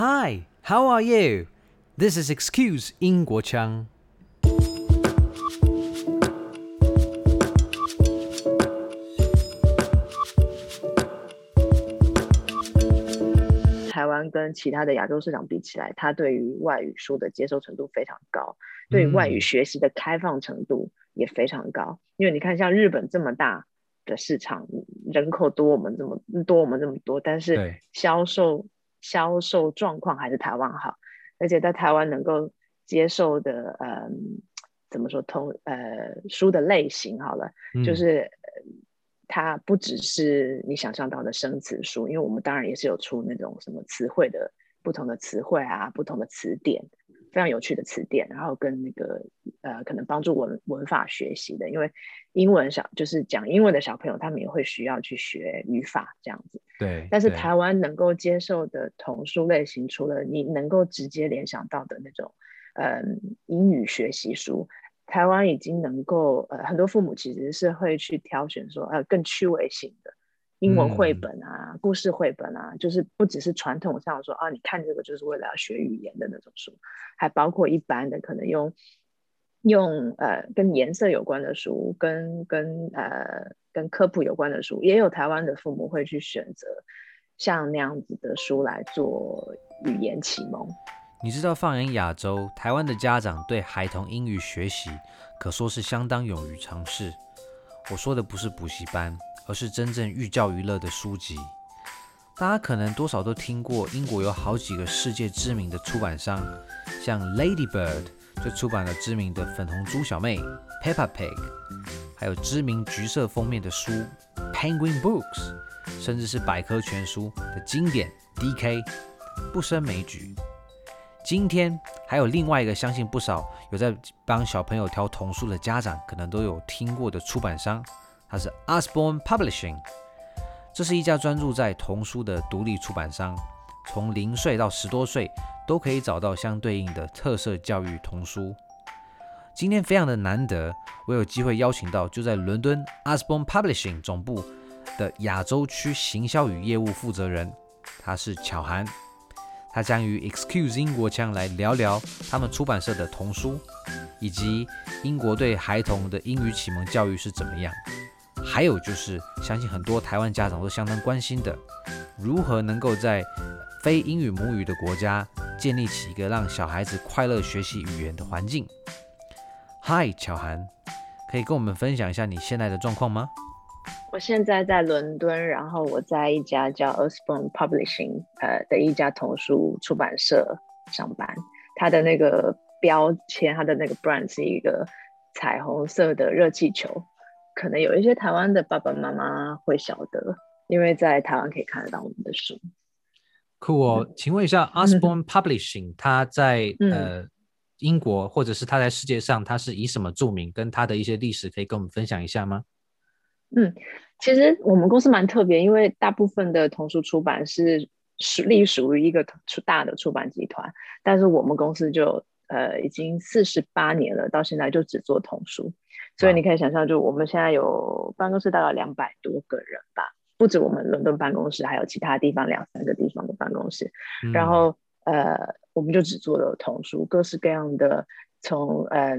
Hi, how are you? This is Excuse 英国腔。台湾跟其他的亚洲市场比起来，它对于外语书的接受程度非常高，对于外语学习的开放程度也非常高。因为你看，像日本这么大的市场，人口多我们这么多我们这么多，但是销售销售状况还是台湾好，而且在台湾能够接受的，呃，怎么说同呃书的类型好了，嗯、就是。它不只是你想象到的生词书，因为我们当然也是有出那种什么词汇的不同的词汇啊，不同的词典，非常有趣的词典，然后跟那个呃，可能帮助文文法学习的，因为英文小就是讲英文的小朋友，他们也会需要去学语法这样子。对。但是台湾能够接受的童书类型，除了你能够直接联想到的那种呃英语学习书。台湾已经能够呃，很多父母其实是会去挑选说呃更趣味性的英文绘本啊、嗯、故事绘本啊，就是不只是传统上说啊，你看这个就是为了要学语言的那种书，还包括一般的可能用用呃跟颜色有关的书，跟跟呃跟科普有关的书，也有台湾的父母会去选择像那样子的书来做语言启蒙。你知道，放眼亚洲，台湾的家长对孩童英语学习可说是相当勇于尝试。我说的不是补习班，而是真正寓教于乐的书籍。大家可能多少都听过，英国有好几个世界知名的出版商，像 Ladybird 就出版了知名的粉红猪小妹 Peppa Pig，还有知名橘色封面的书 Penguin Books，甚至是百科全书的经典 DK，不胜枚举。今天还有另外一个，相信不少有在帮小朋友挑童书的家长可能都有听过的出版商，它是 Usborne Publishing。这是一家专注在童书的独立出版商，从零岁到十多岁都可以找到相对应的特色教育童书。今天非常的难得，我有机会邀请到就在伦敦 Usborne Publishing 总部的亚洲区行销与业务负责人，他是巧涵。他将与 Excuse 英国腔来聊聊他们出版社的童书，以及英国对孩童的英语启蒙教育是怎么样。还有就是，相信很多台湾家长都相当关心的，如何能够在非英语母语的国家建立起一个让小孩子快乐学习语言的环境。Hi，巧涵，可以跟我们分享一下你现在的状况吗？我现在在伦敦，然后我在一家叫 Earthborn Publishing 呃的一家童书出版社上班。它的那个标签，它的那个 brand 是一个彩虹色的热气球，可能有一些台湾的爸爸妈妈会晓得，因为在台湾可以看得到我们的书。酷哦，嗯、请问一下，Osborne Publishing，它在、嗯、呃英国或者是它在世界上，它是以什么著名？跟它的一些历史可以跟我们分享一下吗？嗯，其实我们公司蛮特别，因为大部分的童书出版是属隶属于一个出大的出版集团，但是我们公司就呃已经四十八年了，到现在就只做童书，所以你可以想象，就我们现在有办公室大概两百多个人吧，不止我们伦敦办公室，还有其他地方两三个地方的办公室，嗯、然后呃我们就只做了童书，各式各样的，从嗯。呃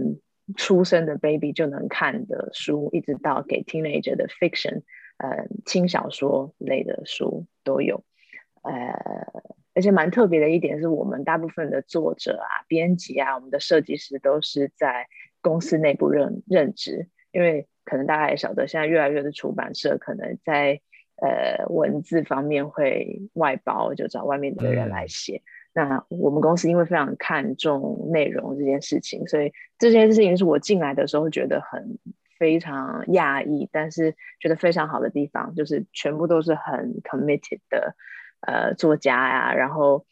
出生的 baby 就能看的书，一直到给 teenager 的 fiction，呃，轻小说类的书都有，呃，而且蛮特别的一点是我们大部分的作者啊、编辑啊、我们的设计师都是在公司内部任任职，因为可能大家也晓得，现在越来越多的出版社可能在呃文字方面会外包，就找外面的人来写。嗯那我们公司因为非常看重内容这件事情，所以这件事情是我进来的时候觉得很非常讶异，但是觉得非常好的地方，就是全部都是很 committed 的呃作家呀，然后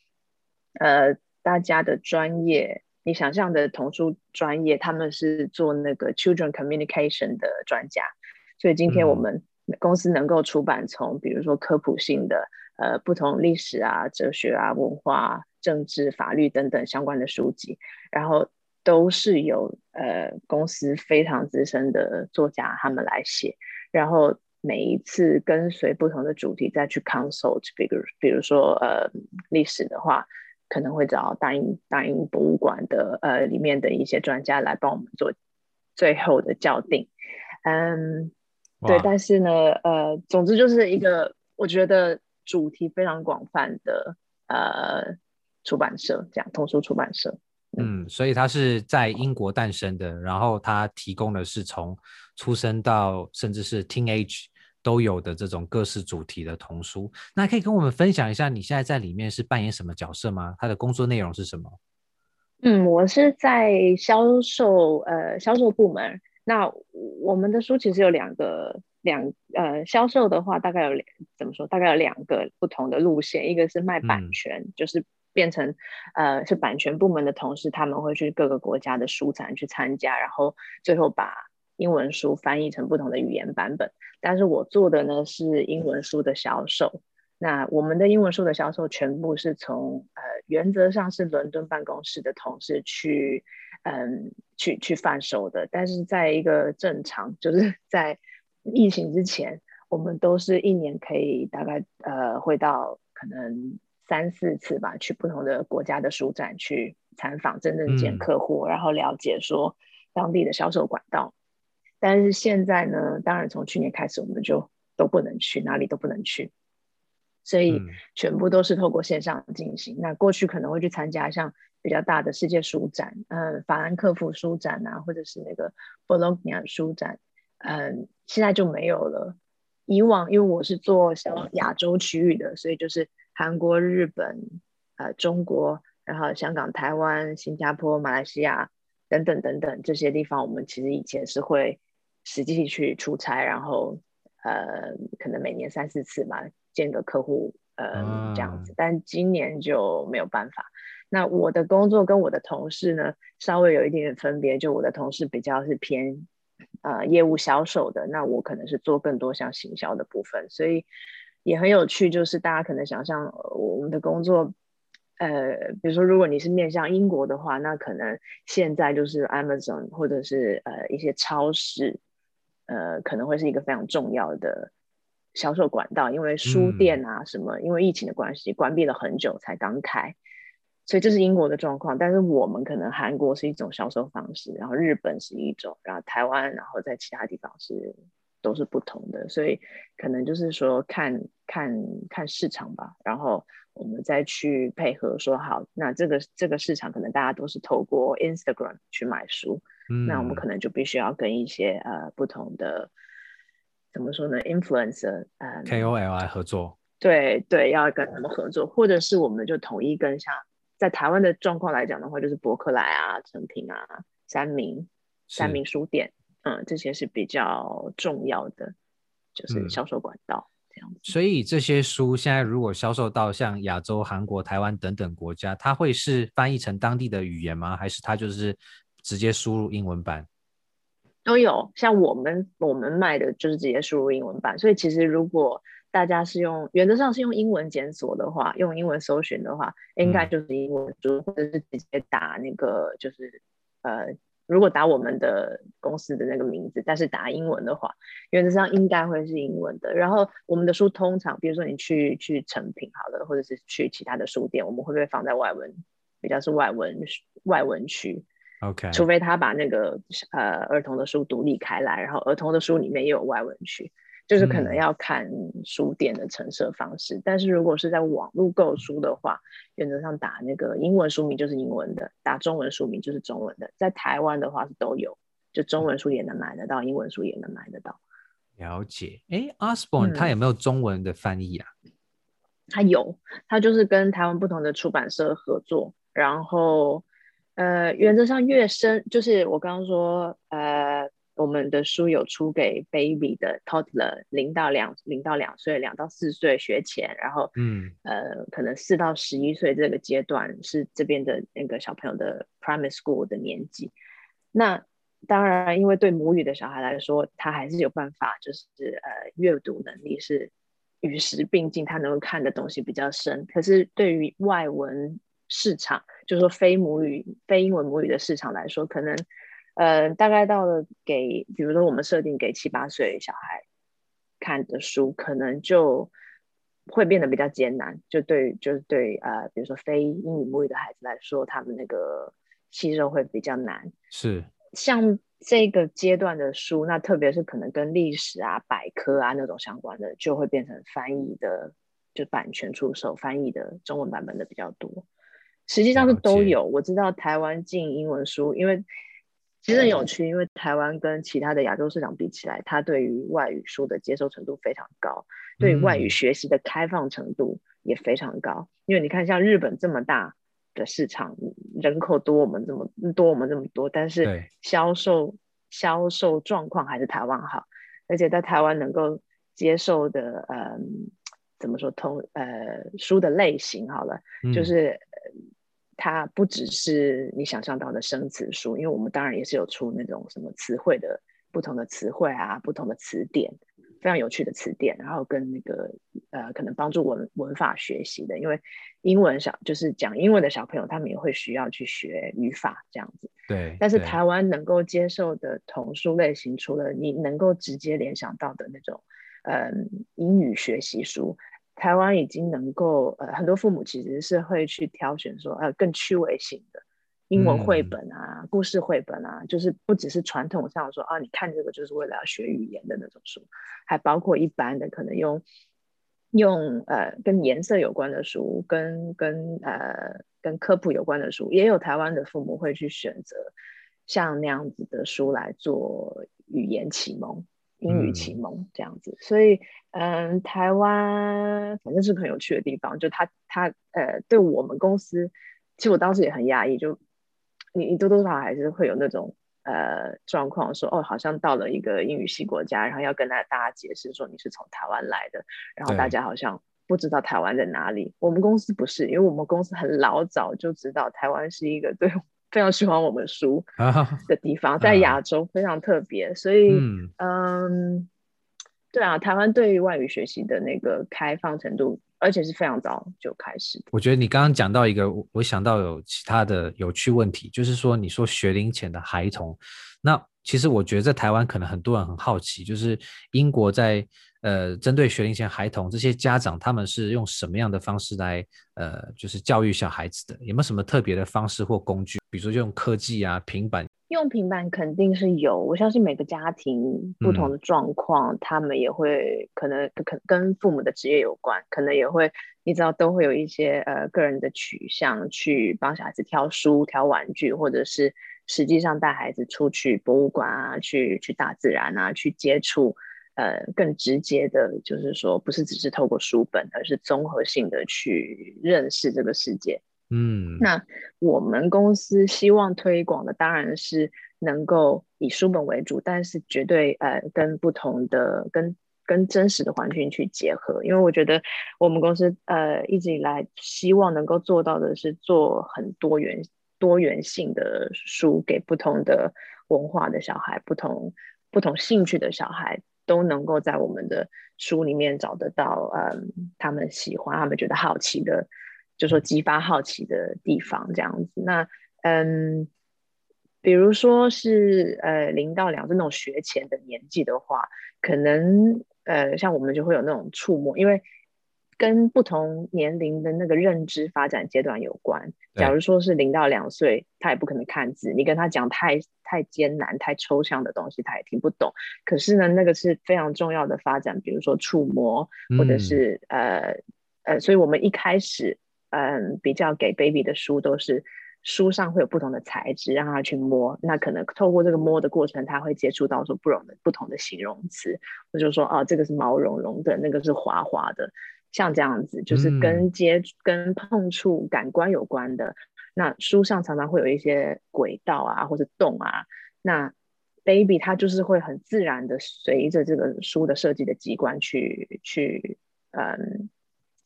呃大家的专业，你想象的童书专业，他们是做那个 children communication 的专家，所以今天我们公司能够出版从比如说科普性的。呃，不同历史啊、哲学啊、文化、政治、法律等等相关的书籍，然后都是由呃公司非常资深的作家他们来写，然后每一次跟随不同的主题再去 consult，比如比如说呃历史的话，可能会找大英大英博物馆的呃里面的一些专家来帮我们做最后的校订。嗯，对，但是呢，呃，总之就是一个我觉得主题非常广泛的呃出版社，这样童书出版社。嗯，所以它是在英国诞生的，然后它提供的是从出生到甚至是 teenage 都有的这种各式主题的童书。那可以跟我们分享一下，你现在在里面是扮演什么角色吗？他的工作内容是什么？嗯，我是在销售，呃，销售部门。那我们的书其实有两个两呃，销售的话大概有两怎么说？大概有两个不同的路线，一个是卖版权，嗯、就是。变成呃是版权部门的同事，他们会去各个国家的书展去参加，然后最后把英文书翻译成不同的语言版本。但是我做的呢是英文书的销售。那我们的英文书的销售全部是从呃原则上是伦敦办公室的同事去嗯去去贩售的。但是在一个正常就是 在疫情之前，我们都是一年可以大概呃会到可能。三四次吧，去不同的国家的书展去参访，真正见客户，嗯，然后了解说当地的销售管道。但是现在呢，当然从去年开始，我们就都不能去，哪里都不能去，所以全部都是透过线上进行。嗯，那过去可能会去参加像比较大的世界书展，嗯，法兰克福书展啊，或者是那个博洛尼亚书展，嗯，现在就没有了。以往因为我是做像亚洲区域的，所以就是。韩国、日本、呃、中国，然后香港、台湾、新加坡、马来西亚等等等等这些地方，我们其实以前是会实际去出差，然后呃，可能每年三四次嘛，见个客户，呃，这样子。但今年就没有办法。那我的工作跟我的同事呢，稍微有一点点分别，就我的同事比较是偏呃业务销售的，那我可能是做更多像行销的部分，所以。也很有趣，就是大家可能想象我们的工作，呃，比如说如果你是面向英国的话，那可能现在就是 Amazon 或者是呃一些超市，呃，可能会是一个非常重要的销售管道，因为书店啊什么，因为疫情的关系关闭了很久才刚开，所以这是英国的状况。但是我们可能韩国是一种销售方式，然后日本是一种，然后台湾，然后在其他地方是。都是不同的，所以可能就是说看看看市场吧，然后我们再去配合说好，那这个这个市场可能大家都是透过 Instagram 去买书，嗯，那我们可能就必须要跟一些呃不同的怎么说呢，influencer 呃 KOL 来合作，对对，要跟他们合作，或者是我们就统一跟像在台湾的状况来讲的话，就是博客来啊、诚品啊、三明、三明书店。嗯，这些是比较重要的，就是销售管道这样子。所以这些书现在如果销售到像亚洲、韩国、台湾等等国家，它会是翻译成当地的语言吗？还是它就是直接输入英文版？都有。像我们我们卖的就是直接输入英文版。所以其实如果大家是用原则上是用英文检索的话，用英文搜寻的话，应该就是英文书，或者是直接打那个就是呃。如果打我们的公司的那个名字，但是打英文的话，原则上应该会是英文的。然后我们的书通常，比如说你去去成品好了，或者是去其他的书店，我们会不会放在外文，比较是外文外文区？OK，除非他把那个呃儿童的书独立开来，然后儿童的书里面也有外文区。就是可能要看书店的陈设方式，嗯，但是如果是在网络购书的话，原则上打那个英文书名就是英文的，打中文书名就是中文的。在台湾的话是都有，就中文书也能买得到，英文书也能买得到。了解，哎，Osborne 他有没有中文的翻译啊？他有，他就是跟台湾不同的出版社合作，然后呃，原则上越深，就是我刚刚说呃。我们的书有出给 baby 的 toddler 零到两零到两岁，两到四岁学前，然后嗯呃可能四到十一岁这个阶段是这边的那个小朋友的 primary school 的年纪。那当然，因为对母语的小孩来说，他还是有办法，就是呃阅读能力是与时并进，他能够看的东西比较深。可是对于外文市场，就是说非母语、非英文母语的市场来说，可能。呃，大概到了给，比如说我们设定给七八岁小孩看的书，可能就会变得比较艰难。就对，就是对呃，比如说非英语母语的孩子来说，他们那个吸收会比较难。是像这个阶段的书，那特别是可能跟历史啊、百科啊那种相关的，就会变成翻译的，就版权出售翻译的中文版本的比较多。实际上是都有。我知道台湾进英文书，因为其实很有趣，因为台湾跟其他的亚洲市场比起来，它对于外语书的接受程度非常高，对于外语学习的开放程度也非常高。因为你看，像日本这么大的市场，人口多我们这么多我们这么多，但是销售销售状况还是台湾好，而且在台湾能够接受的，嗯，怎么说通呃书的类型好了，就是。它不只是你想象到的生词书，因为我们当然也是有出那种什么词汇的不同的词汇啊，不同的词典，非常有趣的词典，然后跟那个呃，可能帮助文文法学习的，因为英文小就是讲英文的小朋友，他们也会需要去学语法这样子。对。但是台湾能够接受的童书类型，除了你能够直接联想到的那种嗯英语学习书。台湾已经能够呃，很多父母其实是会去挑选说呃更趣味性的英文绘本啊、嗯、故事绘本啊，就是不只是传统上说啊，你看这个就是为了要学语言的那种书，还包括一般的可能用用呃跟颜色有关的书，跟跟呃跟科普有关的书，也有台湾的父母会去选择像那样子的书来做语言启蒙。英语启蒙这样子，嗯、所以嗯，台湾反正是很有趣的地方。就他他呃，对我们公司，其实我当时也很讶异，就你你多多少少还是会有那种呃状况，说哦，好像到了一个英语系国家，然后要跟大家解释说你是从台湾来的，然后大家好像不知道台湾在哪里。我们公司不是，因为我们公司很老早就知道台湾是一个对。非常喜欢我们书 的地方，啊、在亚洲非常特别，啊、所以嗯，嗯，对啊，台湾对于外语学习的那个开放程度，而且是非常早就开始。我觉得你刚刚讲到一个，我想到有其他的有趣问题，就是说你说学龄前的孩童，那其实我觉得在台湾可能很多人很好奇，就是英国在。呃，针对学龄前孩童，这些家长他们是用什么样的方式来呃，就是教育小孩子的？有没有什么特别的方式或工具？比如说用科技啊，平板。用平板肯定是有，我相信每个家庭不同的状况，嗯、他们也会可能可跟父母的职业有关，可能也会你知道都会有一些呃个人的取向去帮小孩子挑书、挑玩具，或者是实际上带孩子出去博物馆啊，去去大自然啊，去接触。呃，更直接的，就是说，不是只是透过书本，而是综合性的去认识这个世界。嗯，那我们公司希望推广的当然是能够以书本为主，但是绝对呃跟不同的、跟跟真实的环境去结合。因为我觉得我们公司呃一直以来希望能够做到的是做很多元、多元性的书，给不同的文化的小孩、不同不同兴趣的小孩。都能够在我们的书里面找得到，嗯，他们喜欢、他们觉得好奇的，就说激发好奇的地方这样子。那，嗯，比如说是呃零到两这种学前的年纪的话，可能呃像我们就会有那种触摸，因为。跟不同年龄的那个认知发展阶段有关。假如说是零到两岁，他也不可能看字，你跟他讲太太艰难、太抽象的东西，他也听不懂。可是呢，那个是非常重要的发展，比如说触摸，或者是、嗯、呃呃，所以我们一开始嗯、呃、比较给 baby 的书都是书上会有不同的材质，让他去摸。那可能透过这个摸的过程，他会接触到说不同的不同的形容词，我就说哦，这个是毛茸茸的，那个是滑滑的。像这样子，就是跟接、嗯、跟碰触感官有关的。那书上常常会有一些轨道啊，或者洞啊。那 baby 他就是会很自然的随着这个书的设计的机关去去，嗯，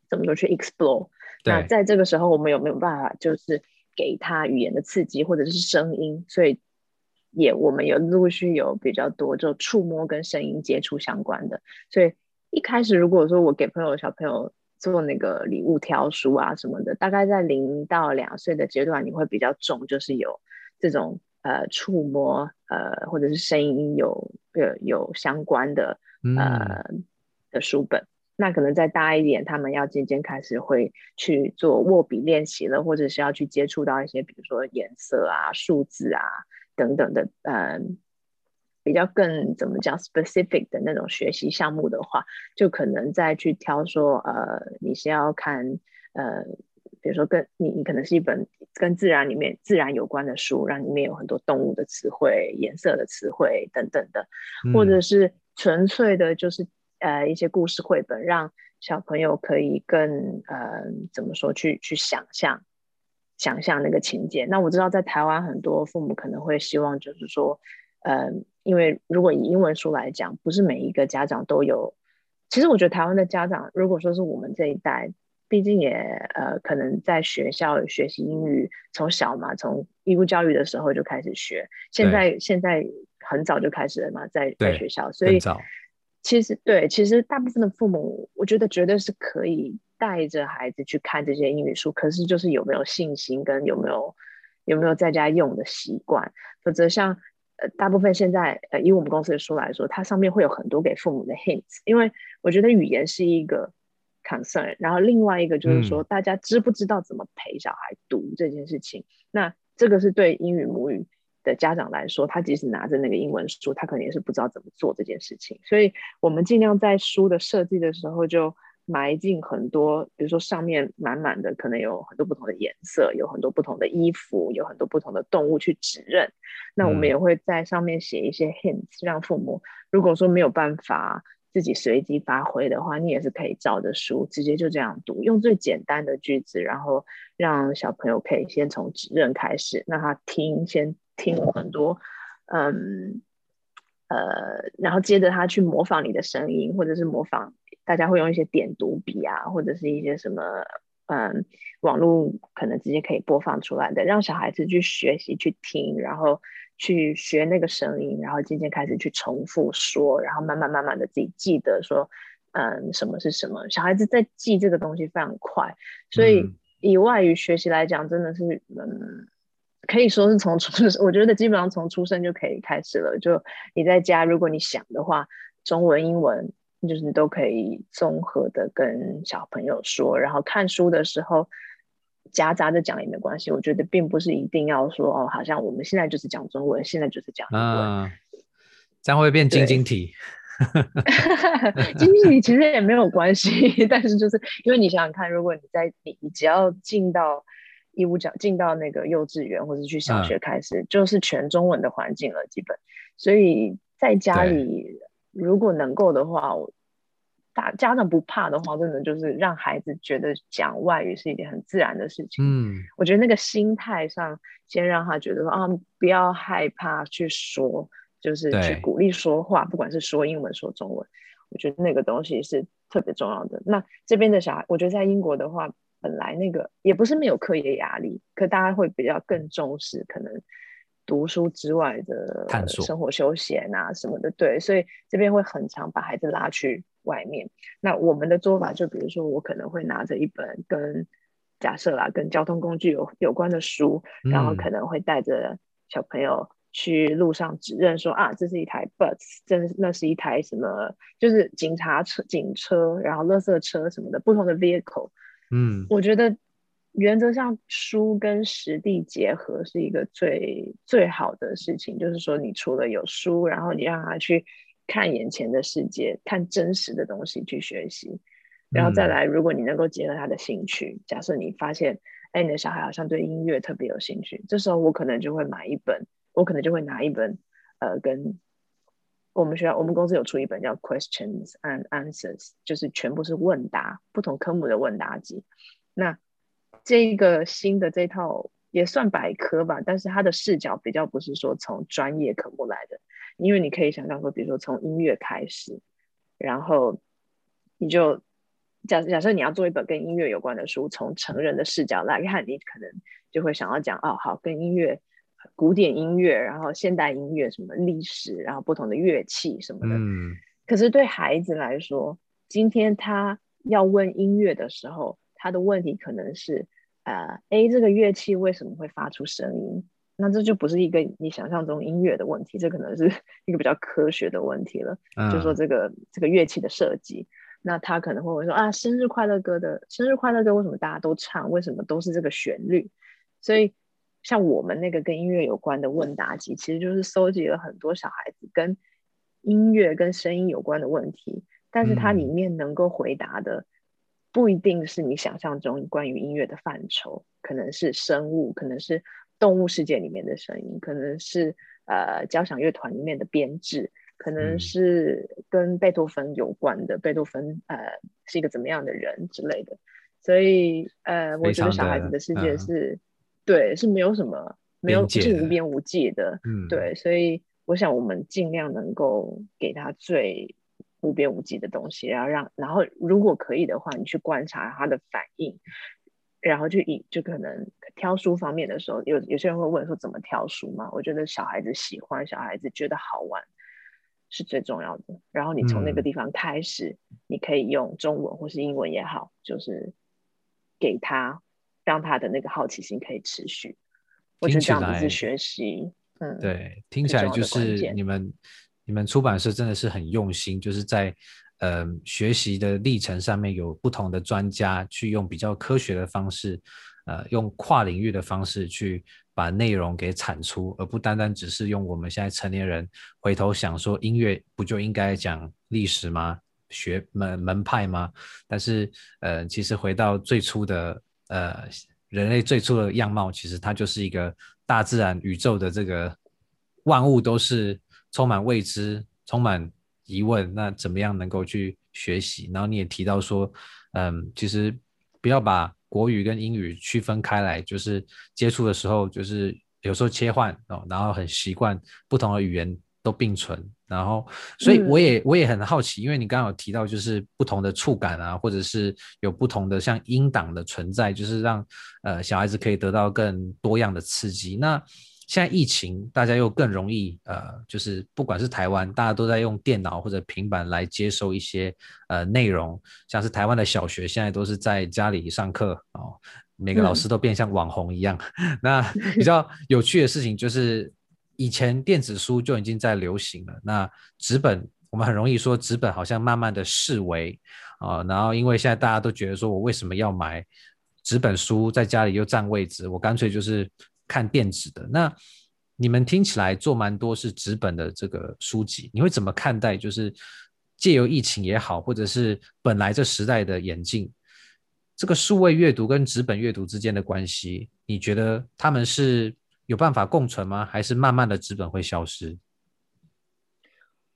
怎么说去 explore。那在这个时候，我们有没有办法就是给他语言的刺激，或者是声音？所以也我们有陆续有比较多就触摸跟声音接触相关的，所以。一开始，如果说我给朋友小朋友做那个礼物挑书啊什么的，大概在零到两岁的阶段，你会比较重，就是有这种呃触摸呃或者是声音有有有相关的呃的书本。那可能再大一点，他们要渐渐开始会去做握笔练习了，或者是要去接触到一些，比如说颜色啊、数字啊等等的，嗯，比较更怎么讲 specific 的那种学习项目的话，就可能再去挑说，呃，你是要看，呃，比如说跟你，你可能是一本跟自然里面自然有关的书，让里面有很多动物的词汇、颜色的词汇等等的，或者是纯粹的，就是。呃，一些故事绘本，让小朋友可以更呃，怎么说，去去想象，想象那个情节。那我知道在台湾很多父母可能会希望，就是说，呃，因为如果以英文书来讲，不是每一个家长都有。其实我觉得台湾的家长，如果说是我们这一代，毕竟也呃，可能在学校学习英语，从小嘛，从义务教育的时候就开始学。现在现在很早就开始了嘛，在在学校，所以。其实对，其实大部分的父母，我觉得绝对是可以带着孩子去看这些英语书，可是就是有没有信心跟有没有有没有在家用的习惯。否则像呃大部分现在呃以我们公司的书来说，它上面会有很多给父母的 hints，因为我觉得语言是一个 concern，然后另外一个就是说大家知不知道怎么陪小孩读这件事情，嗯、那这个是对英语母语的家长来说，他即使拿着那个英文书，他可能也是不知道怎么做这件事情。所以，我们尽量在书的设计的时候，就埋进很多，比如说上面满满的，可能有很多不同的颜色，有很多不同的衣服，有很多不同的动物去指认。那我们也会在上面写一些 hints，让父母如果说没有办法自己随机发挥的话，你也是可以照着书直接就这样读，用最简单的句子，然后让小朋友可以先从指认开始，让他听先。听很多，嗯，呃，然后接着他去模仿你的声音，或者是模仿大家会用一些点读笔啊，或者是一些什么，嗯，网络可能直接可以播放出来的，让小孩子去学习去听，然后去学那个声音，然后渐渐开始去重复说，然后慢慢慢慢的自己记得说，嗯，什么是什么，小孩子在记这个东西非常快，所以以外语学习来讲，真的是，嗯。可以说是从出生，我觉得基本上从出生就可以开始了。就你在家，如果你想的话，中文、英文，就是你都可以综合的跟小朋友说。然后看书的时候，夹杂着讲也没关系。我觉得并不是一定要说哦，好像我们现在就是讲中文，现在就是讲英文，啊、这样会变晶晶体。晶晶体其实也没有关系，但是就是因为你想想看，如果你在你你只要进到。义务教进到那个幼稚园或者去小学开始，嗯、就是全中文的环境了，基本。所以在家里，如果能够的话，大家长不怕的话，真的就是让孩子觉得讲外语是一件很自然的事情。嗯，我觉得那个心态上，先让他觉得说啊，不要害怕去说，就是去鼓励说话，不管是说英文说中文，我觉得那个东西是特别重要的。那这边的小孩，我觉得在英国的话。本来那个也不是没有课业压力，可大家会比较更重视可能读书之外的探索生活休闲啊什么的。对，所以这边会很常把孩子拉去外面。那我们的做法就比如说，我可能会拿着一本跟假设啦，跟交通工具有有关的书，然后可能会带着小朋友去路上指认说、嗯、啊，这是一台 bus，这那是一台什么，就是警察车、警车，然后垃圾车什么的不同的 vehicle。嗯，我觉得原则上书跟实地结合是一个最最好的事情。就是说，你除了有书，然后你让他去看眼前的世界，看真实的东西去学习，然后再来，如果你能够结合他的兴趣，嗯、假设你发现，哎，你的小孩好像对音乐特别有兴趣，这时候我可能就会买一本，我可能就会拿一本，呃，跟我们学校我们公司有出一本叫 Questions and Answers，就是全部是问答，不同科目的问答集。那这个新的这套也算百科吧，但是它的视角比较不是说从专业科目来的，因为你可以想象说，比如说从音乐开始，然后你就假假设你要做一本跟音乐有关的书，从成人的视角来看，你可能就会想要讲哦，好，跟音乐。古典音乐，然后现代音乐，什么历史，然后不同的乐器什么的。嗯。可是对孩子来说，今天他要问音乐的时候，他的问题可能是，呃，A 这个乐器为什么会发出声音？那这就不是一个你想象中音乐的问题，这可能是一个比较科学的问题了。嗯。就说这个这个乐器的设计。那他可能会说啊，生日快乐歌的生日快乐歌为什么大家都唱？为什么都是这个旋律？所以像我们那个跟音乐有关的问答集，其实就是搜集了很多小孩子跟音乐跟声音有关的问题，但是它里面能够回答的不一定是你想象中关于音乐的范畴，可能是生物，可能是动物世界里面的声音，可能是呃交响乐团里面的编制。可能是跟贝多芬有关的，贝多芬呃是一个怎么样的人之类的，所以呃，我觉得小孩子的世界是，嗯、对，是没有什么没有是无边无际的，嗯，对，所以我想我们尽量能够给他最无边无际的东西，然后让然后如果可以的话，你去观察他的反应，然后就以就可能挑书方面的时候，有有些人会问说怎么挑书嘛？我觉得小孩子喜欢，小孩子觉得好玩。是最重要的。然后你从那个地方开始，嗯、你可以用中文或是英文也好，就是给他，让他的那个好奇心可以持续。我觉得这样子是学习，嗯，对，听起来就是你们你们出版社真的是很用心，就是在呃学习的历程上面有不同的专家去用比较科学的方式，呃，用跨领域的方式去。把内容给产出，而不单单只是用我们现在成年人回头想说，音乐不就应该讲历史吗？学门门派吗？但是，呃，其实回到最初的，呃，人类最初的样貌，其实它就是一个大自然宇宙的这个万物都是充满未知、充满疑问。那怎么样能够去学习？然后你也提到说，嗯、呃，其实不要把。国语跟英语区分开来，就是接触的时候，就是有时候切换哦，然后很习惯不同的语言都并存，然后，所以我也、嗯、我也很好奇，因为你刚刚有提到，就是不同的触感啊，或者是有不同的像音档的存在，就是让呃小孩子可以得到更多样的刺激。那现在疫情，大家又更容易，呃，就是不管是台湾，大家都在用电脑或者平板来接收一些呃内容，像是台湾的小学现在都是在家里上课哦，每个老师都变像网红一样。那比较有趣的事情就是，以前电子书就已经在流行了，那纸本我们很容易说纸本好像慢慢的式微啊、哦，然后因为现在大家都觉得说我为什么要买纸本书，在家里又占位置，我干脆就是。看电子的，那你们听起来做蛮多是纸本的这个书籍，你会怎么看待？就是借由疫情也好，或者是本来这时代的演进，这个数位阅读跟纸本阅读之间的关系，你觉得他们是有办法共存吗？还是慢慢的纸本会消失？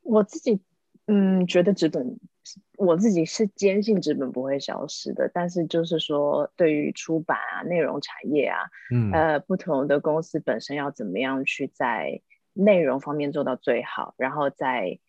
我自己嗯，觉得纸本。我自己是坚信纸本不会消失的，但是就是说，对于出版啊、内容产业啊，嗯，呃，不同的公司本身要怎么样去在内容方面做到最好，然后在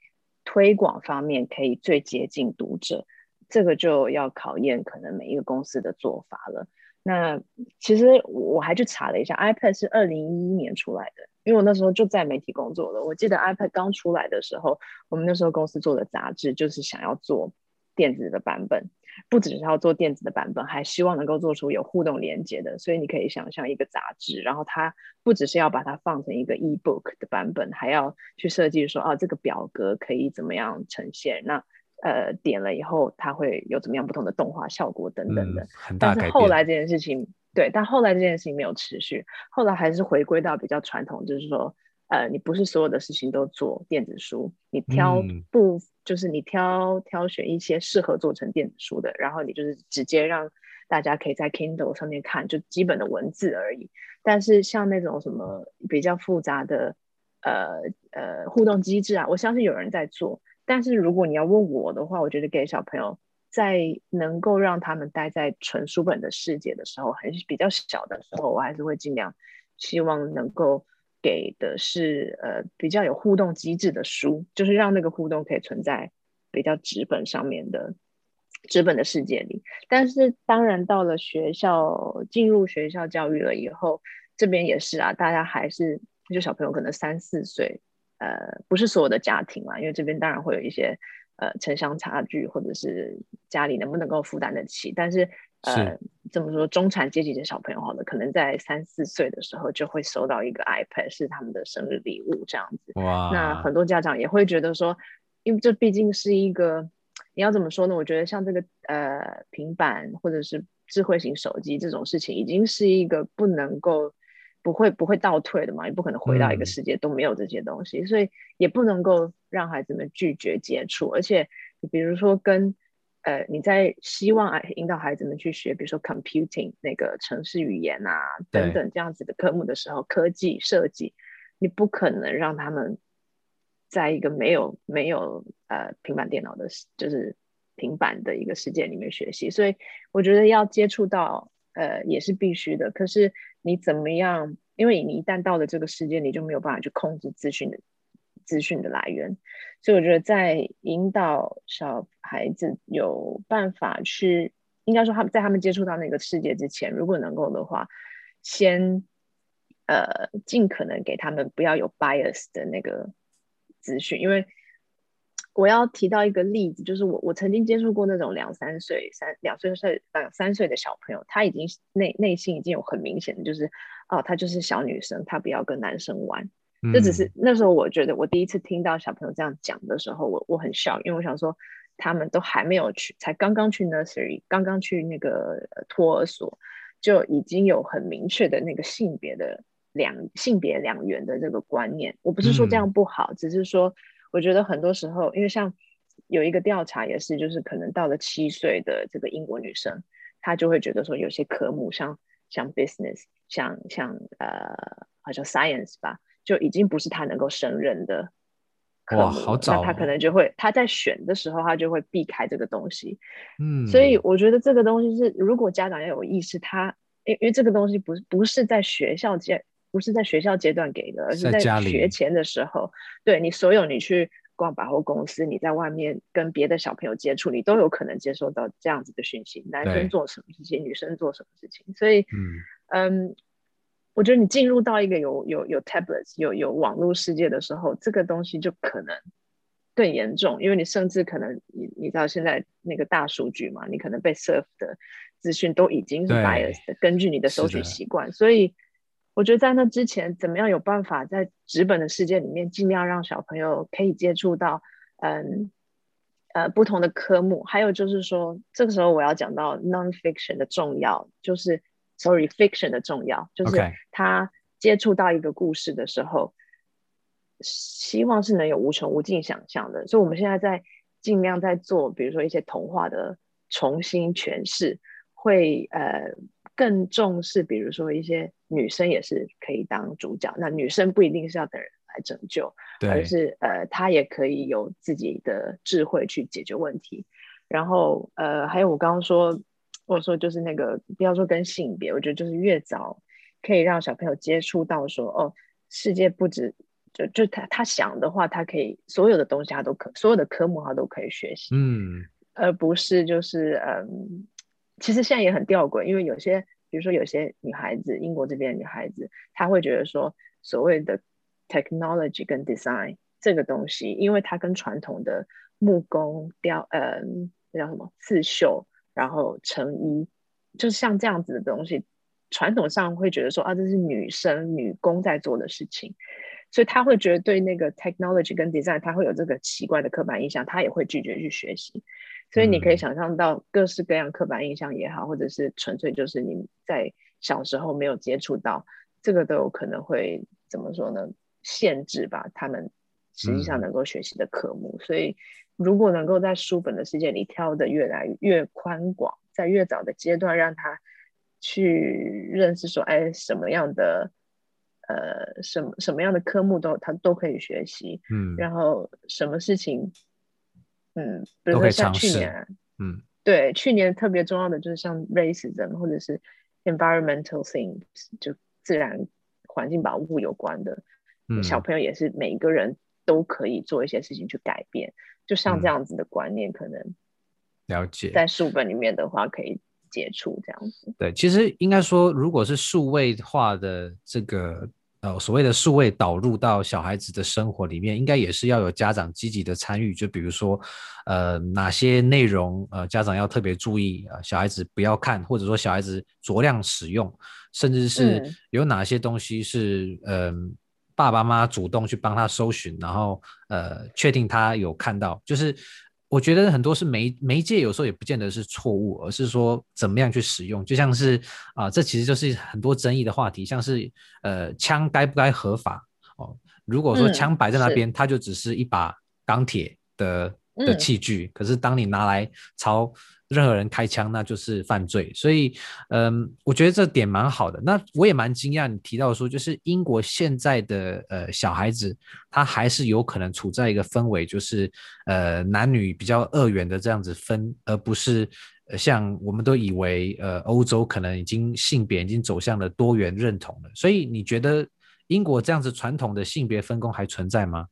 推广方面可以最接近读者，这个就要考验可能每一个公司的做法了。那其实我还去查了一下，iPad 是二零一一年出来的。因为我那时候就在媒体工作了，我记得 iPad 刚出来的时候，我们那时候公司做的杂志就是想要做电子的版本，不只是要做电子的版本，还希望能够做出有互动连接的。所以你可以想象一个杂志，然后它不只是要把它放成一个 eBook 的版本，还要去设计说，哦，这个表格可以怎么样呈现？那呃，点了以后它会有怎么样不同的动画效果等等的。嗯，很大改变。但是后来这件事情。对，但后来这件事情没有持续，后来还是回归到比较传统，就是说，呃，你不是所有的事情都做电子书，你挑不、嗯、就是你挑挑选一些适合做成电子书的，然后你就是直接让大家可以在 Kindle 上面看，就基本的文字而已。但是像那种什么比较复杂的，呃呃互动机制啊，我相信有人在做。但是如果你要问我的话，我觉得给小朋友。在能够让他们待在纯书本的世界的时候，还是比较小的时候，我还是会尽量希望能够给的是呃比较有互动机制的书，就是让那个互动可以存在比较纸本上面的纸本的世界里。但是当然到了学校，进入学校教育了以后，这边也是啊，大家还是就小朋友可能三四岁，呃，不是所有的家庭嘛，因为这边当然会有一些。呃，城乡差距，或者是家里能不能够负担得起？但是，呃，怎么说，中产阶级的小朋友，好了，可能在三四岁的时候就会收到一个 iPad，是他们的生日礼物，这样子。哇！那很多家长也会觉得说，因为这毕竟是一个你要怎么说呢？我觉得像这个呃平板或者是智慧型手机这种事情，已经是一个不能够不会不会倒退的嘛，也不可能回到一个世界都没有这些东西，嗯、所以也不能够让孩子们拒绝接触。而且，比如说跟呃你在希望啊引导孩子们去学，比如说 computing 那个城市语言啊等等这样子的科目的时候，科技设计，你不可能让他们。在一个没有没有呃平板电脑的，就是平板的一个世界里面学习，所以我觉得要接触到呃也是必须的。可是你怎么样？因为你一旦到了这个世界，你就没有办法去控制资讯的资讯的来源。所以我觉得在引导小孩子有办法去，应该说他们在他们接触到那个世界之前，如果能够的话，先呃尽可能给他们不要有 bias 的那个。资讯，因为我要提到一个例子，就是我我曾经接触过那种两三岁、三两岁岁两三岁的小朋友，他已经内内心已经有很明显的，就是哦，他就是小女生，她不要跟男生玩。这只是那时候我觉得，我第一次听到小朋友这样讲的时候，我我很笑，因为我想说，他们都还没有去，才刚刚去 nursery，刚刚去那个托儿所，就已经有很明确的那个性别的。两性别两元的这个观念，我不是说这样不好，嗯、只是说我觉得很多时候，因为像有一个调查也是，就是可能到了七岁的这个英国女生，她就会觉得说有些科目像像 business，像像呃好像 science 吧，就已经不是她能够胜任的。哇，好早、哦！那她可能就会她在选的时候，她就会避开这个东西。嗯，所以我觉得这个东西是，如果家长要有意识，他因因为这个东西不是不是在学校阶。不是在学校阶段给的，而是在学前的时候。对，你所有你去逛百货公司，你在外面跟别的小朋友接触，你都有可能接收到这样子的讯息。男生做什么事情，女生做什么事情。所以，嗯，嗯，我觉得你进入到一个有有有 tablets 有有网络世界的时候，这个东西就可能更严重，因为你甚至可能你你知道现在那个大数据嘛，你可能被 serve 的资讯都已经是 biased 的，根据你的搜取习惯，所以。我觉得在那之前，怎么样有办法在纸本的世界里面，尽量让小朋友可以接触到，嗯，呃，不同的科目。还有就是说，这个时候我要讲到 nonfiction 的重要，就是 sorry fiction 的重要，就是他接触到一个故事的时候.希望是能有无穷无尽想象的。所以我们现在在尽量在做，比如说一些童话的重新诠释，会呃。更重视，比如说一些女生也是可以当主角，那女生不一定是要等人来拯救，而是呃，她也可以有自己的智慧去解决问题。然后呃，还有我刚刚说，我说就是那个不要说跟性别，我觉得就是越早可以让小朋友接触到说哦，世界不止就就他他想的话，他可以所有的东西他都可所有的科目他都可以学习，嗯，而不是就是嗯。其实现在也很吊诡，因为有些，比如说有些女孩子，英国这边的女孩子，她会觉得说，所谓的 technology 跟 design 这个东西，因为它跟传统的木工雕，呃，那叫什么刺绣，然后成衣，就是像这样子的东西，传统上会觉得说，啊，这是女生女工在做的事情，所以她会觉得对那个 technology 跟 design，她会有这个奇怪的刻板印象，她也会拒绝去学习。所以你可以想象到各式各样刻板印象也好，或者是纯粹就是你在小时候没有接触到，这个都有可能会怎么说呢？限制吧，他们实际上能够学习的科目。所以如果能够在书本的世界里挑得越来越宽广，在越早的阶段让他去认识说，哎，什么样的呃，什么什么样的科目都他都可以学习，嗯，然后什么事情。嗯，比如说像去年，嗯，对，去年特别重要的就是像 racism 或者是 environmental things，就自然环境保护有关的，嗯，小朋友也是每一个人都可以做一些事情去改变，就像这样子的观念，可能了解在书本里面的话可以接触这样子。对，其实应该说，如果是数位化的这个。呃，所谓的数位导入到小孩子的生活里面，应该也是要有家长积极的参与。就比如说，呃，哪些内容呃家长要特别注意啊，呃，小孩子不要看，或者说小孩子酌量使用，甚至是有哪些东西是嗯，呃，爸爸妈妈主动去帮他搜寻，然后呃确定他有看到，就是我觉得很多是媒媒介有时候也不见得是错误，而是说怎么样去使用。就像是啊、呃，这其实就是很多争议的话题，像是呃，枪该不该合法哦？如果说枪摆在那边，嗯、它就只是一把钢铁的的器具，可是当你拿来朝任何人开枪，那就是犯罪。所以，嗯，我觉得这点蛮好的。那我也蛮惊讶，你提到说，就是英国现在的呃小孩子，他还是有可能处在一个氛围，就是呃男女比较二元的这样子分，而不是像我们都以为呃欧洲可能已经性别已经走向了多元认同了。所以，你觉得英国这样子传统的性别分工还存在吗？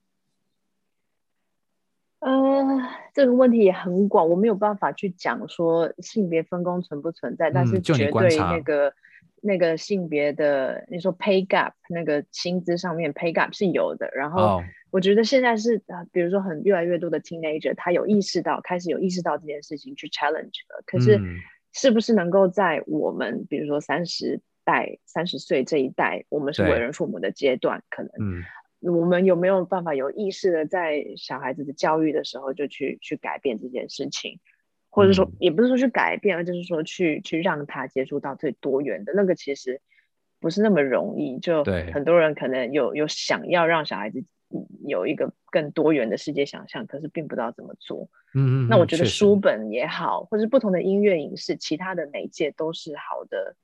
这个问题也很广，我没有办法去讲说性别分工存不存在，嗯、但是绝对那个那个性别的，你说 pay gap 那个薪资上面 pay gap 是有的。然后我觉得现在是啊、哦，比如说很越来越多的 teenager，他有意识到，开始有意识到这件事情去 challenge 了。可是是不是能够在我们比如说三十代、三十岁这一代，我们是为人父母的阶段，可能。嗯我们有没有办法有意识的在小孩子的教育的时候就去去改变这件事情，或者说也不是说去改变，而就是说去去让他接触到最多元的那个，其实不是那么容易。就很多人可能有有想要让小孩子有一个更多元的世界想象，可是并不知道怎么做。嗯嗯。那我觉得书本也好，或者不同的音乐、影视、其他的媒介都是好的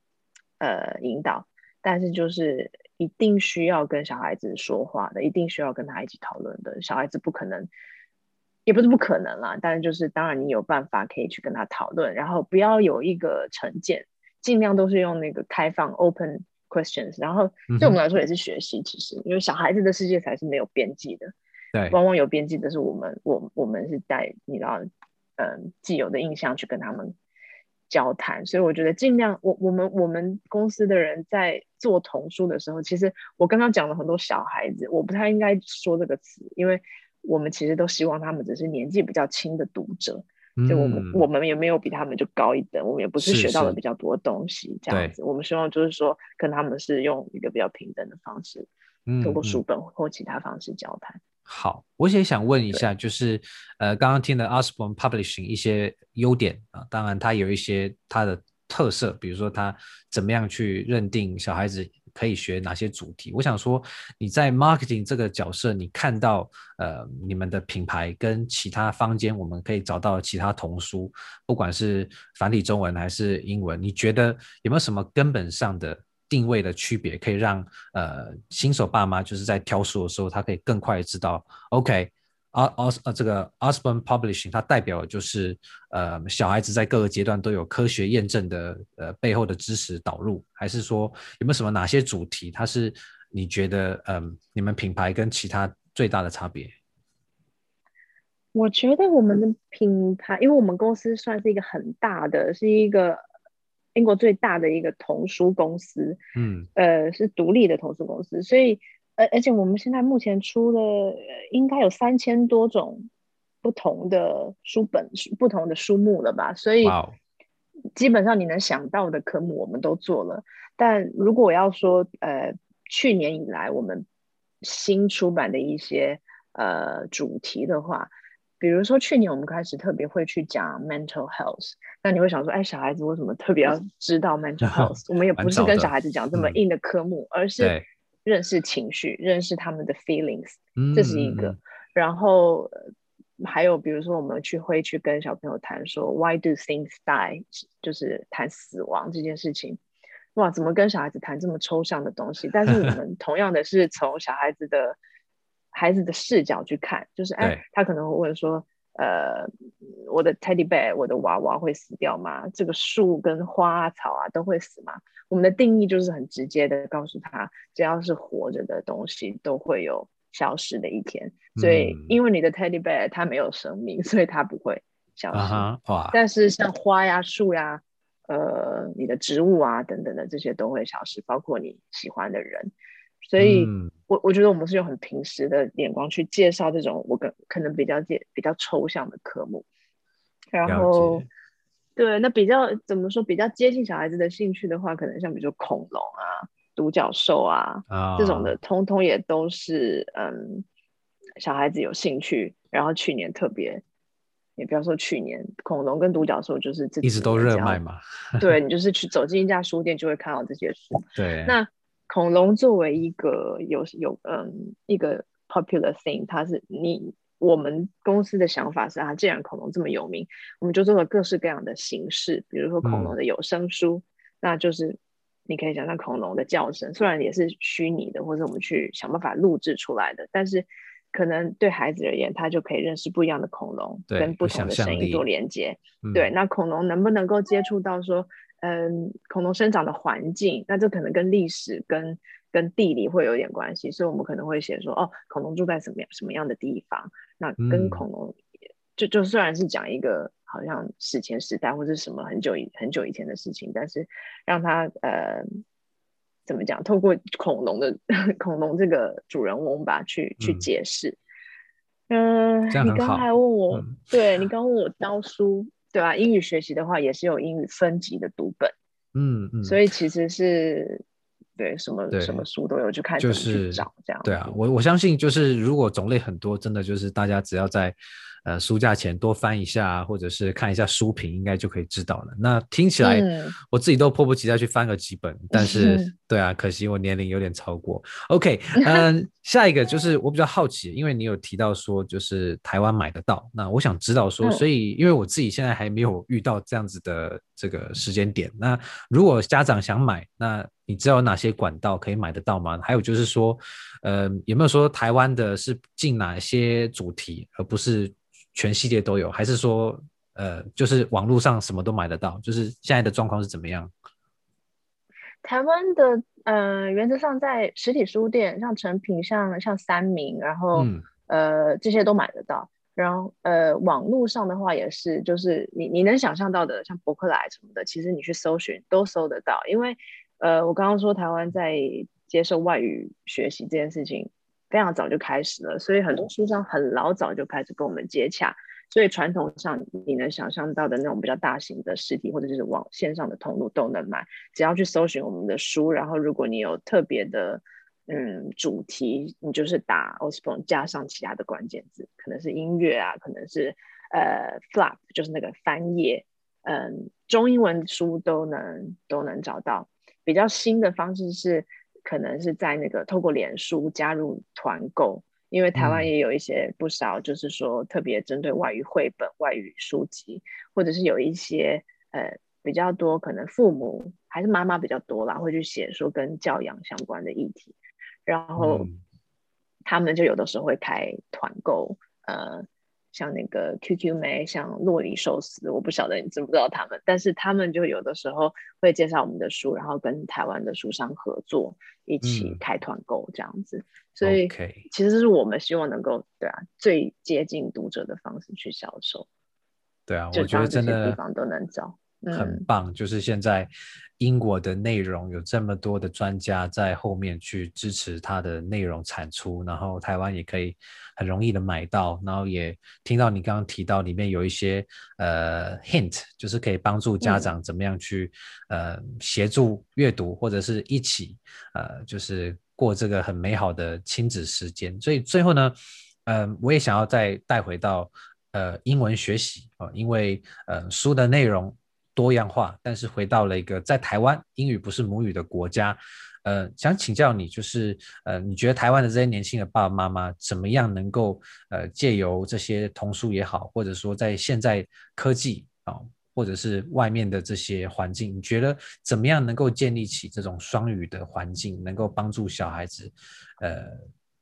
呃引导，但是就是。一定需要跟小孩子说话的，一定需要跟他一起讨论的。小孩子不可能，也不是不可能啦，但是就是当然你有办法可以去跟他讨论，然后不要有一个成见，尽量都是用那个开放 open questions，然后对我们来说也是学习，其实、嗯、因为小孩子的世界才是没有边际的，对，往往有边际的是我们，我我们是带你知道，嗯，既有的印象去跟他们。交谈，所以我觉得尽量，我我们我们公司的人在做童书的时候，其实我刚刚讲了很多小孩子，我不太应该说这个词，因为我们其实都希望他们只是年纪比较轻的读者，嗯、就我们我们也没有比他们就高一等，我们也不是学到了比较多东西这样子，我们希望就是说跟他们是用一个比较平等的方式，通过书本或其他方式交谈。好，我也想问一下，就是呃，刚刚听了 Osborne Publishing 一些优点啊，当然它有一些它的特色，比如说他怎么样去认定小孩子可以学哪些主题。我想说，你在 marketing 这个角色，你看到呃你们的品牌跟其他坊间我们可以找到其他童书，不管是繁体中文还是英文，你觉得有没有什么根本上的？定位的区别可以让呃新手爸妈就是在挑书的时候，他可以更快知道，OK，啊啊啊这个 Osborne Publishing 它代表的就是呃小孩子在各个阶段都有科学验证的呃背后的知识导入，还是说有没有什么哪些主题，它是你觉得嗯、呃、你们品牌跟其他最大的差别？我觉得我们的品牌，因为我们公司算是一个很大的，是一个。英国最大的一个童书公司，嗯，呃，是独立的童书公司，所以，而而且我们现在目前出了应该有三千多种不同的书本，不同的书目了吧？所以，基本上你能想到的科目我们都做了。但如果我要说，呃，去年以来我们新出版的一些呃主题的话。比如说，去年我们开始特别会去讲 mental health，那你会想说，哎，小孩子为什么特别要知道 mental health？我们也不是跟小孩子讲这么硬的科目，嗯、而是认识情绪，认识他们的 feelings，这是一个。嗯、然后还有，比如说，我们去会去跟小朋友谈说，why do things die？就是谈死亡这件事情。哇，怎么跟小孩子谈这么抽象的东西？但是我们 同样的是从小孩子的。孩子的视角去看，就是哎，他可能会问说，呃，我的 teddy bear，我的娃娃会死掉吗？这个树跟花草啊都会死吗？我们的定义就是很直接的告诉他，只要是活着的东西都会有消失的一天。所以，因为你的 teddy bear 它没有生命，所以它不会消失。Uh-huh. 但是像花呀、树呀、呃，你的植物啊等等的这些都会消失，包括你喜欢的人。所以，嗯、我我觉得我们是用很平时的眼光去介绍这种我跟可能比较介比较抽象的科目，然后，对，那比较怎么说比较接近小孩子的兴趣的话，可能像比如说恐龙啊、独角兽啊、哦、这种的，通通也都是嗯小孩子有兴趣，然后去年特别也不要说去年恐龙跟独角兽就是这一直都热卖嘛。对，你就是去走进一家书店就会看到这些书。对，那恐龙作为一个有有嗯一个 popular thing，它是你我们公司的想法是啊，既然恐龙这么有名，我们就做了各式各样的形式，比如说恐龙的有声书，嗯、那就是你可以想象恐龙的叫声，虽然也是虚拟的，或者我们去想办法录制出来的，但是。可能对孩子而言，他就可以认识不一样的恐龙，跟不同的声音做连接。对，那恐龙能不能够接触到说，嗯，恐龙生长的环境？那这可能跟历史、跟跟地理会有点关系。所以我们可能会写说，哦，恐龙住在什么样什么样的地方？那跟恐龙，嗯、就就虽然是讲一个好像史前时代或者什么很久以很久以前的事情，但是让他呃。怎么讲？透过恐龙的 恐龙这个主人翁吧，去去解释。嗯，呃、你刚才问我，嗯、对你刚问我教书，对吧、啊？英语学习的话，也是有英语分级的读本。嗯嗯。所以其实是对什么对什么书都有，就看就是去找这样。对啊，我我相信就是如果种类很多，真的就是大家只要在。呃，书架前多翻一下，或者是看一下书评，应该就可以知道了。那听起来，我自己都迫不及待去翻个几本。嗯、但是，对啊，可惜我年龄有点超过。OK，嗯，下一个就是我比较好奇，因为你有提到说，就是台湾买得到。那我想知道说，所以因为我自己现在还没有遇到这样子的这个时间点。那如果家长想买，那你知道有哪些管道可以买得到吗？还有就是说，呃，有没有说台湾的是进哪些主题，而不是？全系列都有，还是说，呃，就是网络上什么都买得到？就是现在的状况是怎么样？台湾的，呃，原则上在实体书店，像成品、像像三明，然后，嗯、呃，这些都买得到。然后，呃，网络上的话也是，就是你你能想象到的，像博客来什么的，其实你去搜寻都搜得到。因为，呃，我刚刚说台湾在接受外语学习这件事情。非常早就开始了，所以很多书商很老早就开始跟我们接洽。所以传统上你能想象到的那种比较大型的实体或者就是网线上的通路都能买，只要去搜寻我们的书，然后如果你有特别的嗯主题，你就是打 Osborne 加上其他的关键字，可能是音乐啊，可能是呃 flap 就是那个翻页，嗯，中英文书都能都能找到。比较新的方式是。可能是在那个透过脸书加入团购，因为台湾也有一些不少，就是说特别针对外语绘本、外语书籍，或者是有一些呃比较多可能父母还是妈妈比较多啦，会去写说跟教养相关的议题，然后他们就有的时候会开团购，呃。像那个 QQ 妹，像洛里寿司，我不晓得你知不知道他们，但是他们就有的时候会介绍我们的书，然后跟台湾的书商合作，一起开团购这样子。嗯、所以其实是我们希望能够对啊，最接近读者的方式去销售。对啊，我觉得真的地方都能找。很棒，就是现在英国的内容有这么多的专家在后面去支持它的内容产出，然后台湾也可以很容易的买到，然后也听到你刚刚提到里面有一些呃 hint，就是可以帮助家长怎么样去、嗯、呃协助阅读或者是一起呃就是过这个很美好的亲子时间。所以最后呢，嗯、呃，我也想要再带回到呃英文学习啊、呃，因为呃书的内容。多样化，但是回到了一个在台湾英语不是母语的国家，呃，想请教你，就是呃，你觉得台湾的这些年轻的爸爸妈妈怎么样能够呃借由这些童书也好，或者说在现在科技啊、或者是外面的这些环境，你觉得怎么样能够建立起这种双语的环境，能够帮助小孩子，呃，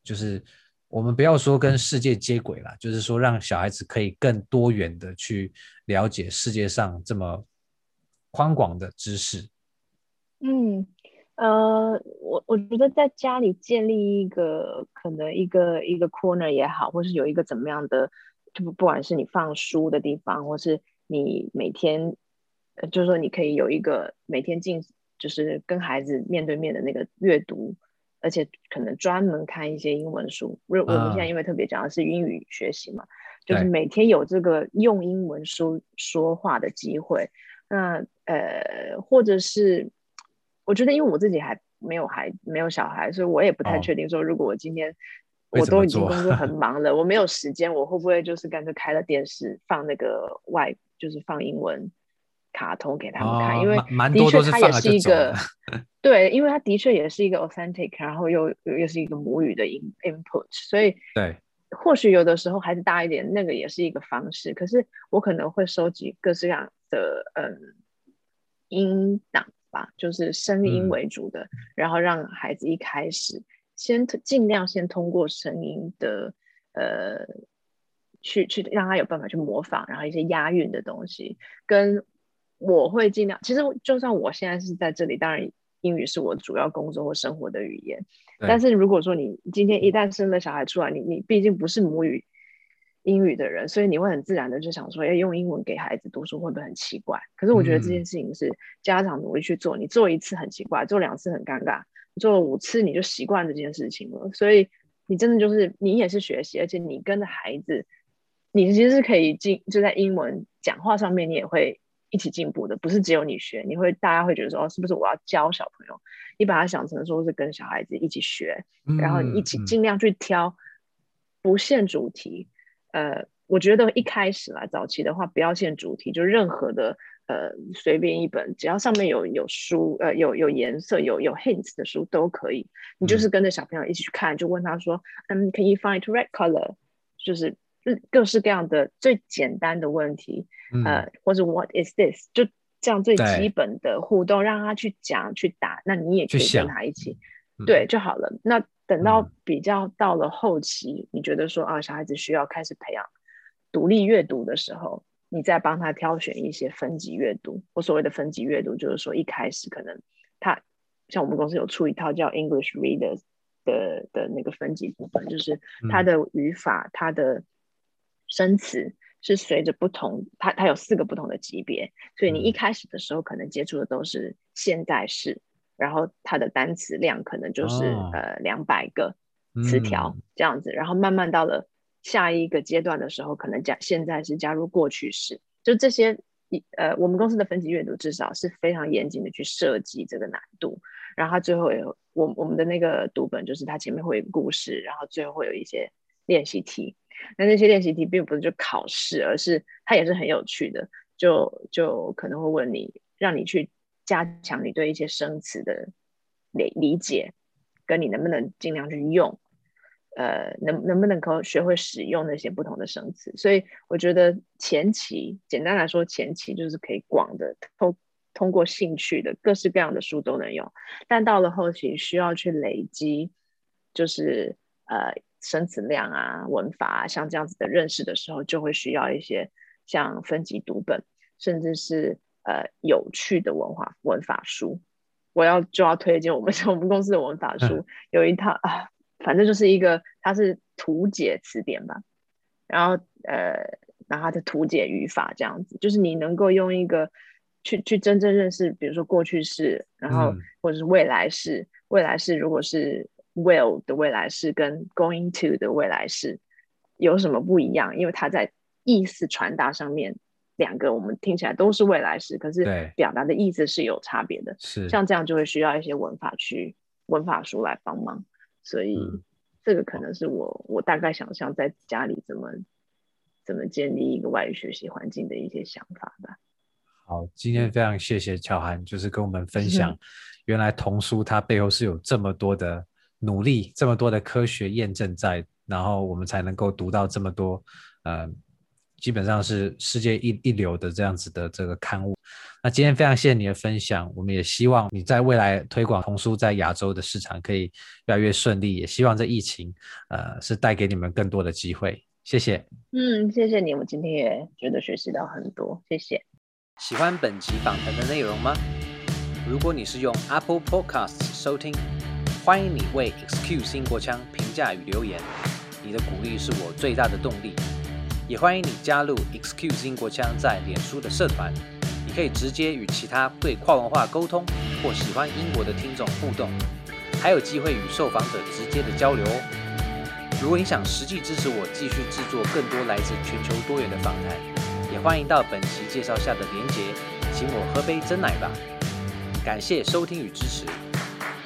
就是我们不要说跟世界接轨了，就是说让小孩子可以更多元的去了解世界上这么。宽广的知识，嗯，呃，我我觉得在家里建立一个可能一个一个 corner 也好，或是有一个怎么样的，就不不管是你放书的地方，或是你每天，呃，就是说你可以有一个每天进，就是跟孩子面对面的那个阅读，而且可能专门看一些英文书。我我们现在因为特别讲的是英语学习嘛，嗯、就是每天有这个用英文书说话的机会。那呃，或者是，我觉得，因为我自己还没有孩，没有小孩，所以我也不太确定说，如果我今天我都已经工作很 忙了，我没有时间，我会不会就是干脆开了电视放那个外，就是放英文卡通给他们看？哦、因为的确它也是一个，对，因为它的确也是一个 authentic，然后又又是一个母语的 in input，所以对，或许有的时候孩子大一点，那个也是一个方式。可是我可能会收集各式各样的嗯音档吧，就是声音为主的，嗯、然后让孩子一开始。先尽量先通过声音的，呃，去去让他有办法去模仿，然后一些押韵的东西，跟我会尽量。其实就算我现在是在这里，当然英语是我主要工作或生活的语言。但是如果说你今天一旦生了小孩出来，你你毕竟不是母语英语的人，所以你会很自然的就想说，要用英文给孩子读书会不会很奇怪？可是我觉得这件事情是家长努力去做，嗯、你做一次很奇怪，做两次很尴尬。做了五次你就习惯这件事情了，所以你真的就是你也是学习，而且你跟着孩子，你其实是可以进就在英文讲话上面，你也会一起进步的，不是只有你学，你会大家会觉得说哦，是不是我要教小朋友？你把它想成说是跟小孩子一起学，然后你一起尽量去挑不限主题。嗯、呃，我觉得一开始来早期的话，不要限主题，就任何的。呃，随便一本，只要上面有有书，呃，有有颜色，有有 hints 的书都可以。你就是跟着小朋友一起去看，就问他说，嗯，Can you find red color？就是各式各样的最简单的问题，嗯、呃，或者 What is this？就这样最基本的互动，让他去讲去答，那你也可以跟他一起，想对就好了。嗯、那等到比较到了后期，嗯、你觉得说啊，小孩子需要开始培养独立阅读的时候。你再帮他挑选一些分级阅读。我所谓的分级阅读，就是说一开始可能他像我们公司有出一套叫 English Readers 的的那个分级部分，就是它的语法、它的生词是随着不同，它它有四个不同的级别，所以你一开始的时候可能接触的都是现代式，然后它的单词量可能就是、哦、呃两百个词条这样子，然后慢慢到了。下一个阶段的时候，可能加现在是加入过去式，就这些呃，我们公司的分级阅读至少是非常严谨的去设计这个难度。然后它最后有我我们的那个读本，就是它前面会有故事，然后最后会有一些练习题。那那些练习题并不是就考试，而是它也是很有趣的，就就可能会问你，让你去加强你对一些生词的理理解，跟你能不能尽量去用。呃，能能不能够学会使用那些不同的生词？所以我觉得前期，简单来说，前期就是可以广的通通过兴趣的各式各样的书都能用。但到了后期，需要去累积，就是呃生词量啊、文法啊，像这样子的认识的时候，就会需要一些像分级读本，甚至是呃有趣的文化文法书。我要就要推荐我们 我们公司的文法书，有一套啊。反正就是一个，它是图解词典吧，然后呃，然后它的图解语法这样子，就是你能够用一个去去真正认识，比如说过去式，然后或者是未来式，嗯、未来式如果是 will 的未来式跟 going to 的未来式有什么不一样？因为它在意思传达上面，两个我们听起来都是未来式，可是表达的意思是有差别的。是像这样就会需要一些文法去文法书来帮忙。所以，这个可能是我我大概想象在家里怎么怎么建立一个外语学习环境的一些想法吧。好，今天非常谢谢乔涵，就是跟我们分享，原来童书它背后是有这么多的努力，这么多的科学验证在，然后我们才能够读到这么多，呃，基本上是世界一一流的这样子的这个刊物。那今天非常谢谢你的分享，我们也希望你在未来推广童书在亚洲的市场可以越来越顺利，也希望这疫情呃是带给你们更多的机会。谢谢。嗯，谢谢你，我今天也觉得学习到很多，谢谢。喜欢本集访谈的内容吗？如果你是用 Apple Podcasts 收听，欢迎你为 Excuse 英国腔评价与留言，你的鼓励是我最大的动力。也欢迎你加入 Excuse 英国腔在脸书的社团。你可以直接与其他对跨文化沟通或喜欢英国的听众互动，还有机会与受访者直接的交流哦。如果你想实际支持我继续制作更多来自全球多元的访谈，也欢迎到本期介绍下的连结，请我喝杯珍奶吧。感谢收听与支持。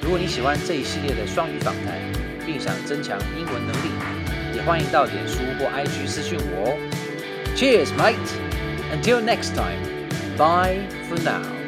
如果你喜欢这一系列的双语访谈，并想增强英文能力，欢迎到脸书或 IG 私讯我哦。Cheers, mate! Until next time, bye for now.